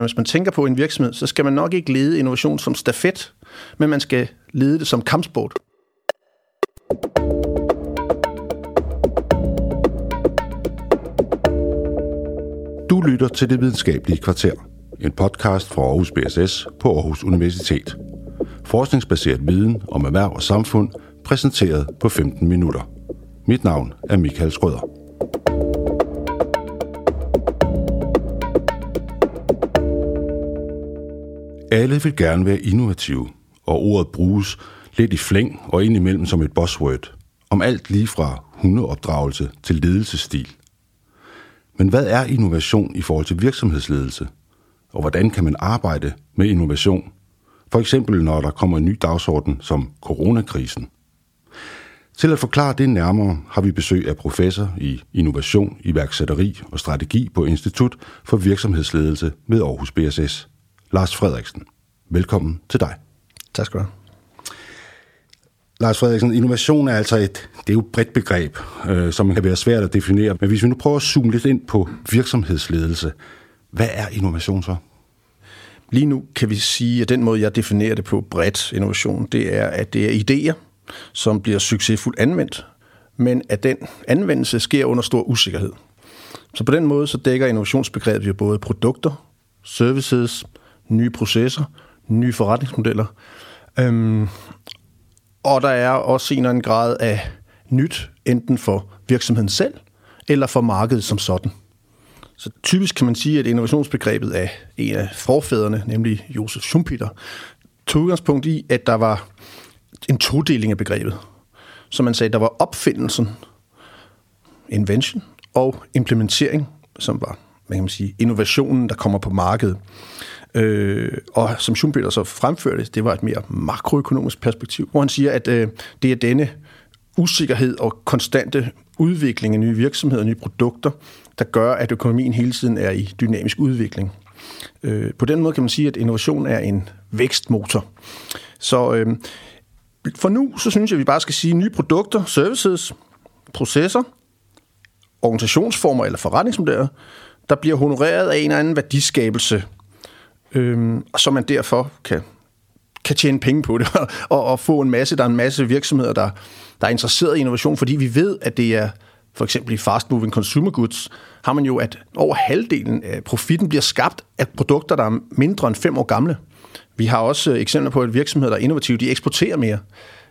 Hvis man tænker på en virksomhed, så skal man nok ikke lede innovation som stafet, men man skal lede det som kampsport. Du lytter til Det Videnskabelige Kvarter, en podcast fra Aarhus BSS på Aarhus Universitet. Forskningsbaseret viden om erhverv og samfund, præsenteret på 15 minutter. Mit navn er Michael Skrøder. Alle vil gerne være innovative, og ordet bruges lidt i flæng og indimellem som et buzzword, om alt lige fra hundeopdragelse til ledelsesstil. Men hvad er innovation i forhold til virksomhedsledelse? Og hvordan kan man arbejde med innovation? For eksempel når der kommer en ny dagsorden som coronakrisen. Til at forklare det nærmere har vi besøg af professor i innovation, iværksætteri og strategi på Institut for Virksomhedsledelse ved Aarhus BSS. Lars Frederiksen. Velkommen til dig. Tak skal du have. Lars Frederiksen, innovation er altså et, det er jo et bredt begreb, øh, som kan være svært at definere. Men hvis vi nu prøver at zoome lidt ind på virksomhedsledelse, hvad er innovation så? Lige nu kan vi sige, at den måde, jeg definerer det på bredt innovation, det er, at det er idéer, som bliver succesfuldt anvendt, men at den anvendelse sker under stor usikkerhed. Så på den måde så dækker innovationsbegrebet jo både produkter, services, nye processer, nye forretningsmodeller. Øhm, og der er også en eller anden grad af nyt, enten for virksomheden selv, eller for markedet som sådan. Så typisk kan man sige, at innovationsbegrebet af en af forfædrene, nemlig Josef Schumpeter, tog udgangspunkt i, at der var en todeling af begrebet. Så man sagde, at der var opfindelsen, invention, og implementering, som var man kan sige, innovationen, der kommer på markedet. Øh, og som Schumpeter så fremførte, det var et mere makroøkonomisk perspektiv, hvor han siger, at øh, det er denne usikkerhed og konstante udvikling af nye virksomheder og nye produkter, der gør, at økonomien hele tiden er i dynamisk udvikling. Øh, på den måde kan man sige, at innovation er en vækstmotor. Så øh, for nu, så synes jeg, at vi bare skal sige nye produkter, services, processer, organisationsformer eller forretningsmodeller, der bliver honoreret af en eller anden værdiskabelse, øhm, så man derfor kan, kan tjene penge på det, og, og få en masse, der er en masse virksomheder, der, der er interesseret i innovation, fordi vi ved, at det er for eksempel i fast moving consumer goods, har man jo, at over halvdelen af profitten bliver skabt af produkter, der er mindre end fem år gamle. Vi har også øh, eksempler på, at virksomheder, der er innovative, de eksporterer mere.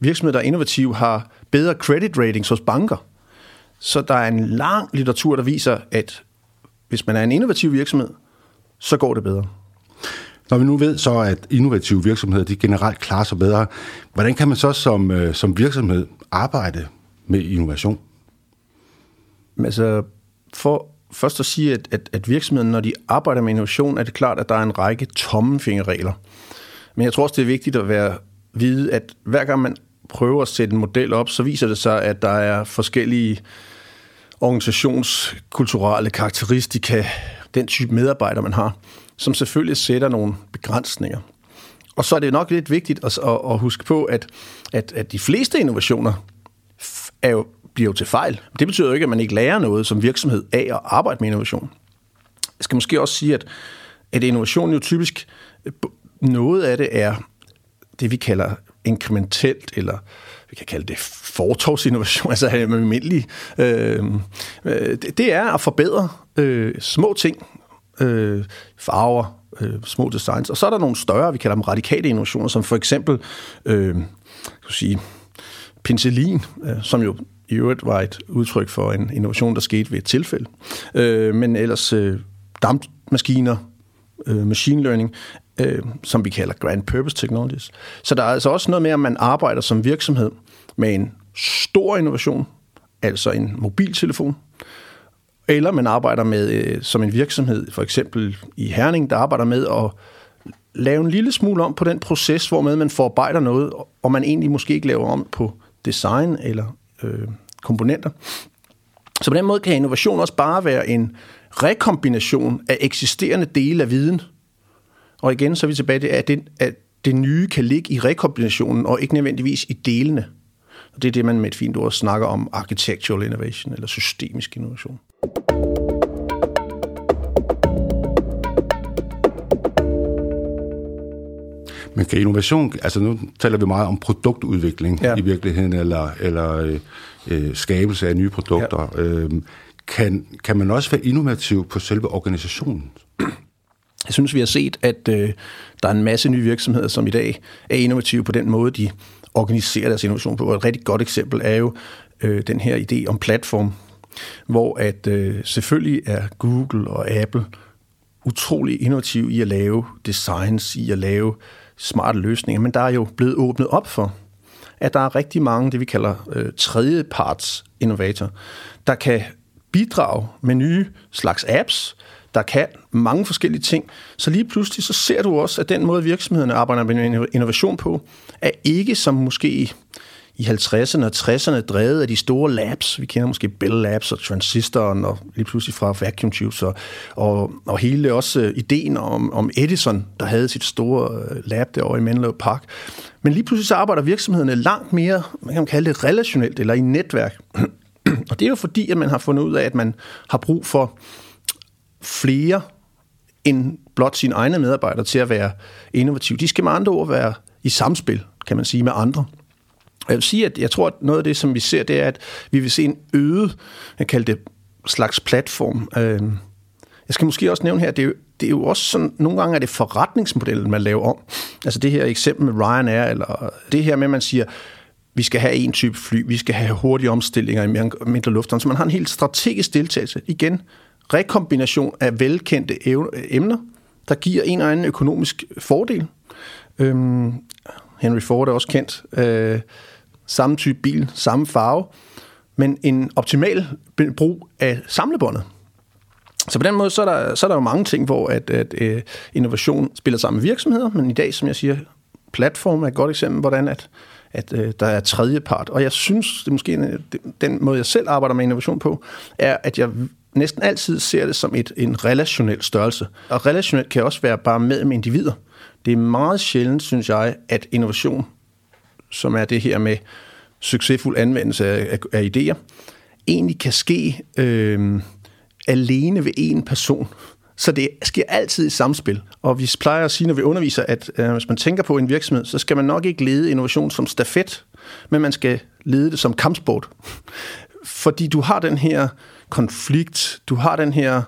Virksomheder, der er innovative, har bedre credit ratings hos banker. Så der er en lang litteratur, der viser, at hvis man er en innovativ virksomhed, så går det bedre. Når vi nu ved så, at innovative virksomheder de generelt klarer sig bedre, hvordan kan man så som, øh, som virksomhed arbejde med innovation? Altså, for først at sige, at, at, at virksomheden, når de arbejder med innovation, er det klart, at der er en række tommefingerregler. Men jeg tror også, det er vigtigt at være vide, at hver gang man prøver at sætte en model op, så viser det sig, at der er forskellige organisationskulturelle karakteristika, den type medarbejder, man har, som selvfølgelig sætter nogle begrænsninger. Og så er det nok lidt vigtigt at, at, at huske på, at, at, at de fleste innovationer er jo, bliver jo til fejl. Det betyder jo ikke, at man ikke lærer noget som virksomhed af at arbejde med innovation. Jeg skal måske også sige, at, at innovation jo typisk, noget af det er det, vi kalder inkrementelt, eller vi kan kalde det fortorvsinnovation, altså øh, almindelig. Øh, øh det er at forbedre øh, små ting, øh, farver, øh, små designs, og så er der nogle større, vi kalder dem radikale innovationer, som for eksempel, øh, kan sige, penicillin, øh, som jo i øvrigt var et udtryk for en innovation, der skete ved et tilfælde. Øh, men ellers øh, dampmaskiner, øh, machine learning, øh, som vi kalder Grand Purpose Technologies. Så der er altså også noget med, at man arbejder som virksomhed med en stor innovation, altså en mobiltelefon, eller man arbejder med øh, som en virksomhed, for eksempel i Herning, der arbejder med at lave en lille smule om på den proces, hvor man forarbejder noget, og man egentlig måske ikke laver om på design eller øh, komponenter. Så på den måde kan innovation også bare være en rekombination af eksisterende dele af viden. Og igen, så er vi tilbage til, at det, at det nye kan ligge i rekombinationen, og ikke nødvendigvis i delene. Og det er det, man med et fint ord snakker om architectural innovation, eller systemisk innovation. Men kan innovation, altså nu taler vi meget om produktudvikling ja. i virkeligheden, eller, eller øh, øh, skabelse af nye produkter. Ja. Øh, kan, kan man også være innovativ på selve organisationen? Jeg synes, vi har set, at øh, der er en masse nye virksomheder, som i dag er innovative på den måde, de organiserer deres innovation på. Og et rigtig godt eksempel er jo øh, den her idé om platform, hvor at øh, selvfølgelig er Google og Apple utrolig innovative i at lave designs, i at lave smarte løsninger, men der er jo blevet åbnet op for, at der er rigtig mange, det vi kalder øh, tredjeparts innovator, der kan bidrage med nye slags apps, der kan mange forskellige ting. Så lige pludselig så ser du også, at den måde virksomhederne arbejder med innovation på, er ikke som måske i 50'erne og 60'erne drevet af de store labs. Vi kender måske Bell Labs og Transistoren og lige pludselig fra Vacuum Tubes og, og, og hele også øh, ideen om, om Edison, der havde sit store øh, lab derovre i Menlo Park. Men lige pludselig så arbejder virksomhederne langt mere, man kan kalde det relationelt eller i netværk. og det er jo fordi, at man har fundet ud af, at man har brug for flere end blot sine egne medarbejdere til at være innovative. De skal med andre ord være i samspil, kan man sige, med andre. Jeg vil sige, at jeg tror, at noget af det, som vi ser, det er, at vi vil se en øget, jeg kalder det slags platform. Øh, jeg skal måske også nævne her, det er jo, det er jo også sådan, nogle gange er det forretningsmodellen, man laver om. Altså det her eksempel med Ryanair, eller det her med, at man siger, vi skal have en type fly, vi skal have hurtige omstillinger i mindre lufthavn. Så man har en helt strategisk deltagelse. Igen, rekombination af velkendte emner, der giver en eller anden økonomisk fordel. Øhm, Henry Ford er også kendt. Øh, samme type bil, samme farve, men en optimal brug af samlebåndet. Så på den måde, så er der, så er der jo mange ting, hvor at, at, at øh, innovation spiller sammen med virksomheder, men i dag, som jeg siger, platform er et godt eksempel, hvordan at, at øh, der er tredje part. Og jeg synes, det er måske den måde, jeg selv arbejder med innovation på, er, at jeg næsten altid ser det som et, en relationel størrelse. Og relationelt kan også være bare med med individer. Det er meget sjældent, synes jeg, at innovation, som er det her med succesfuld anvendelse af, af, af idéer, egentlig kan ske øh, alene ved en person. Så det sker altid i samspil. Og vi plejer at sige, når vi underviser, at øh, hvis man tænker på en virksomhed, så skal man nok ikke lede innovation som stafet, men man skal lede det som kampsport. Fordi du har den her konflikt, du har den her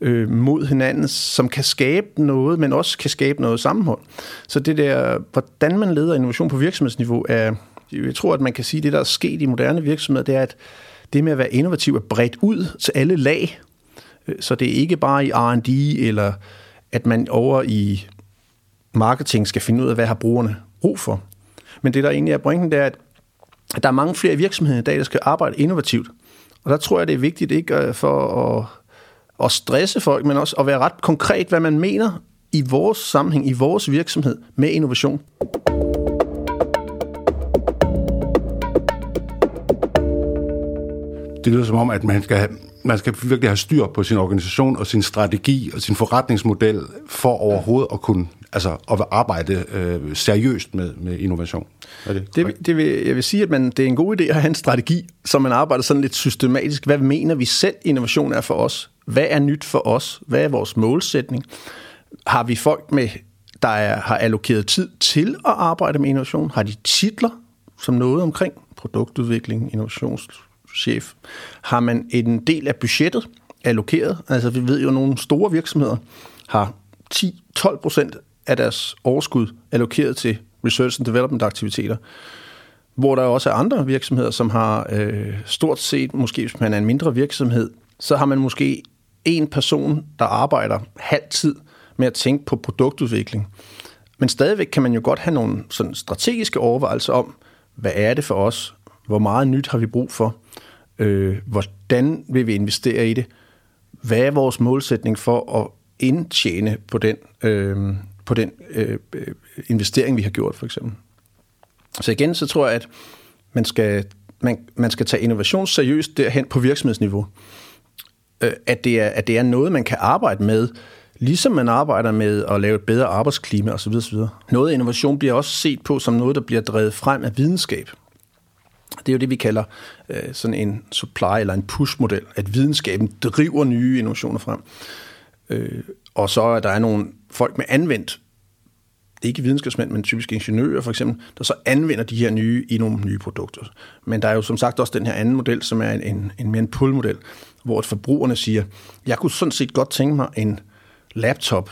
øh, mod hinanden, som kan skabe noget, men også kan skabe noget sammenhold. Så det der, hvordan man leder innovation på virksomhedsniveau, er, jeg tror, at man kan sige, at det, der er sket i moderne virksomheder, det er, at det med at være innovativ er bredt ud til alle lag. Så det er ikke bare i R&D, eller at man over i marketing skal finde ud af, hvad har brugerne brug for. Men det, der egentlig er pointen, det er, at der er mange flere virksomheder i dag, der skal arbejde innovativt. Og der tror jeg, det er vigtigt ikke øh, for at, at stresse folk, men også at være ret konkret, hvad man mener i vores sammenhæng, i vores virksomhed med innovation. Det lyder som om, at man skal, have, man skal virkelig have styr på sin organisation og sin strategi og sin forretningsmodel for overhovedet at kunne altså at arbejde øh, seriøst med, med innovation. Er det, det, det vil, jeg vil sige, at man, det er en god idé at have en strategi, så man arbejder sådan lidt systematisk. Hvad mener vi selv, innovation er for os? Hvad er nyt for os? Hvad er vores målsætning? Har vi folk med, der er, har allokeret tid til at arbejde med innovation? Har de titler som noget omkring produktudvikling, innovationschef? Har man en del af budgettet allokeret? Altså vi ved jo, at nogle store virksomheder har 10-12 procent af deres overskud allokeret til research and development aktiviteter. Hvor der også er andre virksomheder, som har øh, stort set, måske hvis man er en mindre virksomhed, så har man måske en person, der arbejder halvtid med at tænke på produktudvikling. Men stadigvæk kan man jo godt have nogle sådan strategiske overvejelser om, hvad er det for os? Hvor meget nyt har vi brug for? Øh, hvordan vil vi investere i det? Hvad er vores målsætning for at indtjene på den, øh, på den øh, investering, vi har gjort, for eksempel. Så igen, så tror jeg, at man skal, man, man skal tage innovation seriøst derhen på virksomhedsniveau. Øh, at, det er, at det er noget, man kan arbejde med, ligesom man arbejder med at lave et bedre arbejdsklima osv. osv. Noget af innovation bliver også set på som noget, der bliver drevet frem af videnskab. Det er jo det, vi kalder øh, sådan en supply- eller en push-model, at videnskaben driver nye innovationer frem. Øh, og så er der nogle folk med anvendt ikke videnskabsmænd, men typisk ingeniører for eksempel, der så anvender de her nye i nogle nye produkter. Men der er jo som sagt også den her anden model, som er en, en, en mere en pull-model, hvor forbrugerne siger, jeg kunne sådan set godt tænke mig en laptop,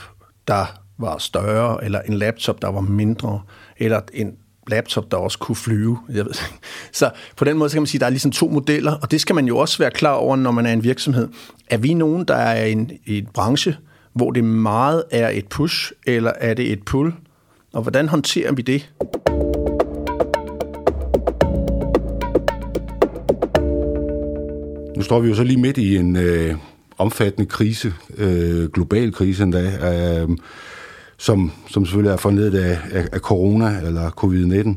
der var større, eller en laptop, der var mindre, eller en laptop, der også kunne flyve. Jeg ved. Så på den måde så kan man sige, at der er ligesom to modeller, og det skal man jo også være klar over, når man er en virksomhed. Er vi nogen, der er i en, i en branche, hvor det meget er et push, eller er det et pull? Og hvordan håndterer vi det? Nu står vi jo så lige midt i en øh, omfattende krise, øh, global krise endda, øh, som, som selvfølgelig er fornedet af, af, af corona eller covid-19.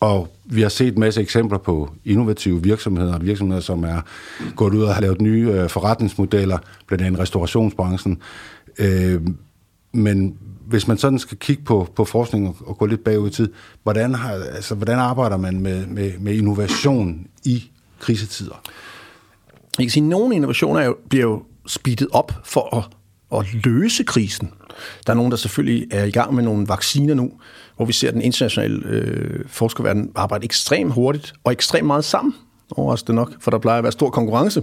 Og vi har set en masse eksempler på innovative virksomheder, virksomheder, som er gået ud og har lavet nye øh, forretningsmodeller, blandt andet restaurationsbranchen. Øh, men hvis man sådan skal kigge på, på forskning og, og gå lidt bagud i tid, hvordan, har, altså, hvordan arbejder man med, med, med innovation i krisetider? Jeg kan sige, at nogle innovationer er jo, bliver jo speedet op for at, at løse krisen. Der er nogen, der selvfølgelig er i gang med nogle vacciner nu, hvor vi ser den internationale øh, forskerverden arbejde ekstremt hurtigt og ekstremt meget sammen overraskende nok, for der plejer at være stor konkurrence.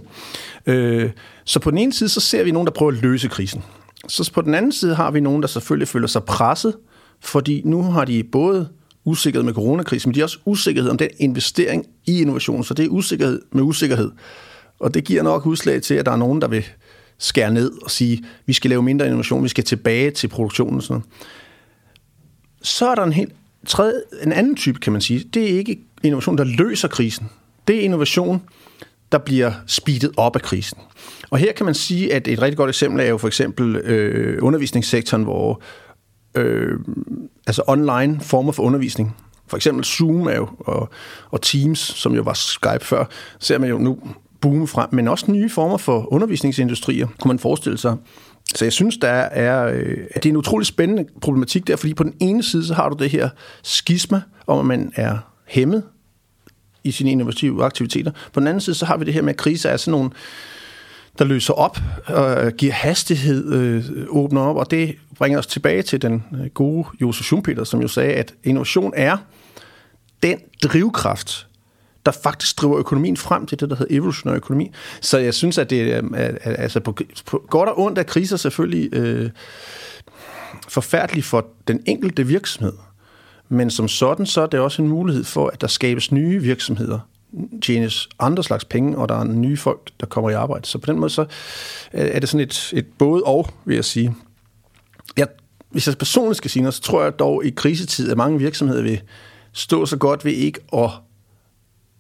Øh, så på den ene side, så ser vi nogen, der prøver at løse krisen. Så på den anden side har vi nogen, der selvfølgelig føler sig presset, fordi nu har de både usikkerhed med coronakrisen, men de har også usikkerhed om den investering i innovation. Så det er usikkerhed med usikkerhed. Og det giver nok udslag til, at der er nogen, der vil skære ned og sige, vi skal lave mindre innovation, vi skal tilbage til produktionen og sådan noget. Så er der en helt tredje, en anden type, kan man sige. Det er ikke innovation, der løser krisen. Det er innovation, der bliver speedet op af krisen. Og her kan man sige, at et rigtig godt eksempel er jo for eksempel øh, undervisningssektoren, hvor øh, altså online former for undervisning, for eksempel Zoom er jo, og, og Teams, som jo var Skype før, ser man jo nu boome frem, men også nye former for undervisningsindustrier, kunne man forestille sig. Så jeg synes, der er, øh, at det er en utrolig spændende problematik der, fordi på den ene side, så har du det her skisma, om at man er hæmmet i sine innovative aktiviteter. På den anden side, så har vi det her med, at kriser er sådan nogle, der løser op og giver hastighed, øh, åbner op, og det bringer os tilbage til den øh, gode Josef Schumpeter, som jo sagde, at innovation er den drivkraft, der faktisk driver økonomien frem til det, der hedder evolutionær økonomi. Så jeg synes, at det er, øh, altså på, på godt og ondt er kriser selvfølgelig øh, forfærdelige for den enkelte virksomhed. Men som sådan, så er det også en mulighed for, at der skabes nye virksomheder, tjenes andre slags penge, og der er nye folk, der kommer i arbejde. Så på den måde, så er det sådan et, et både og, vil jeg sige. Jeg, hvis jeg personligt skal sige noget, så tror jeg dog i krisetid, at mange virksomheder vil stå så godt ved ikke at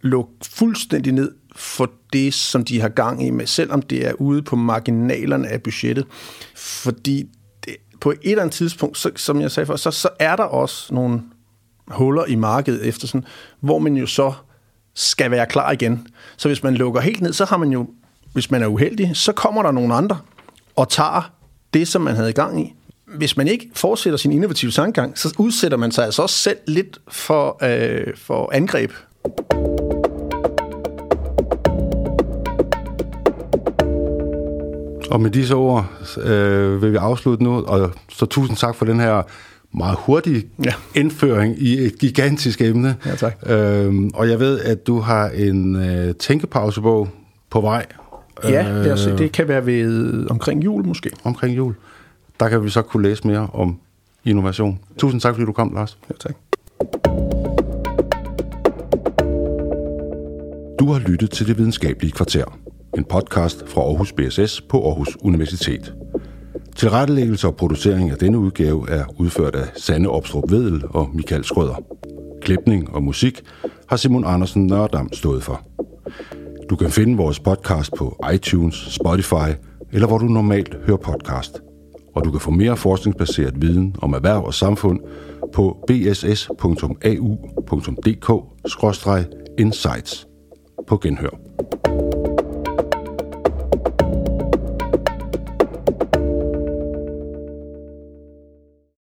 lukke fuldstændig ned for det, som de har gang i med, selvom det er ude på marginalerne af budgettet. Fordi det, på et eller andet tidspunkt, så, som jeg sagde før, så, så er der også nogle huller i markedet efter sådan, hvor man jo så skal være klar igen. Så hvis man lukker helt ned, så har man jo, hvis man er uheldig, så kommer der nogle andre og tager det, som man havde i gang i. Hvis man ikke fortsætter sin innovative tankegang, så udsætter man sig altså også selv lidt for, øh, for angreb. Og med disse ord øh, vil vi afslutte nu, og så tusind tak for den her meget hurtige ja. indføring i et gigantisk emne. Ja, tak. Øhm, og jeg ved, at du har en øh, tænkepausebog på vej. Ja, øh, det, det kan være ved omkring jul måske. Omkring jul. Der kan vi så kunne læse mere om innovation. Tusind tak, fordi du kom, Lars. Ja, tak. Du har lyttet til Det Videnskabelige Kvarter en podcast fra Aarhus BSS på Aarhus Universitet. Tilrettelæggelse og producering af denne udgave er udført af Sanne Opstrup Vedel og Michael Skrøder. Klipning og musik har Simon Andersen Nørdam stået for. Du kan finde vores podcast på iTunes, Spotify eller hvor du normalt hører podcast. Og du kan få mere forskningsbaseret viden om erhverv og samfund på bss.au.dk-insights på genhør.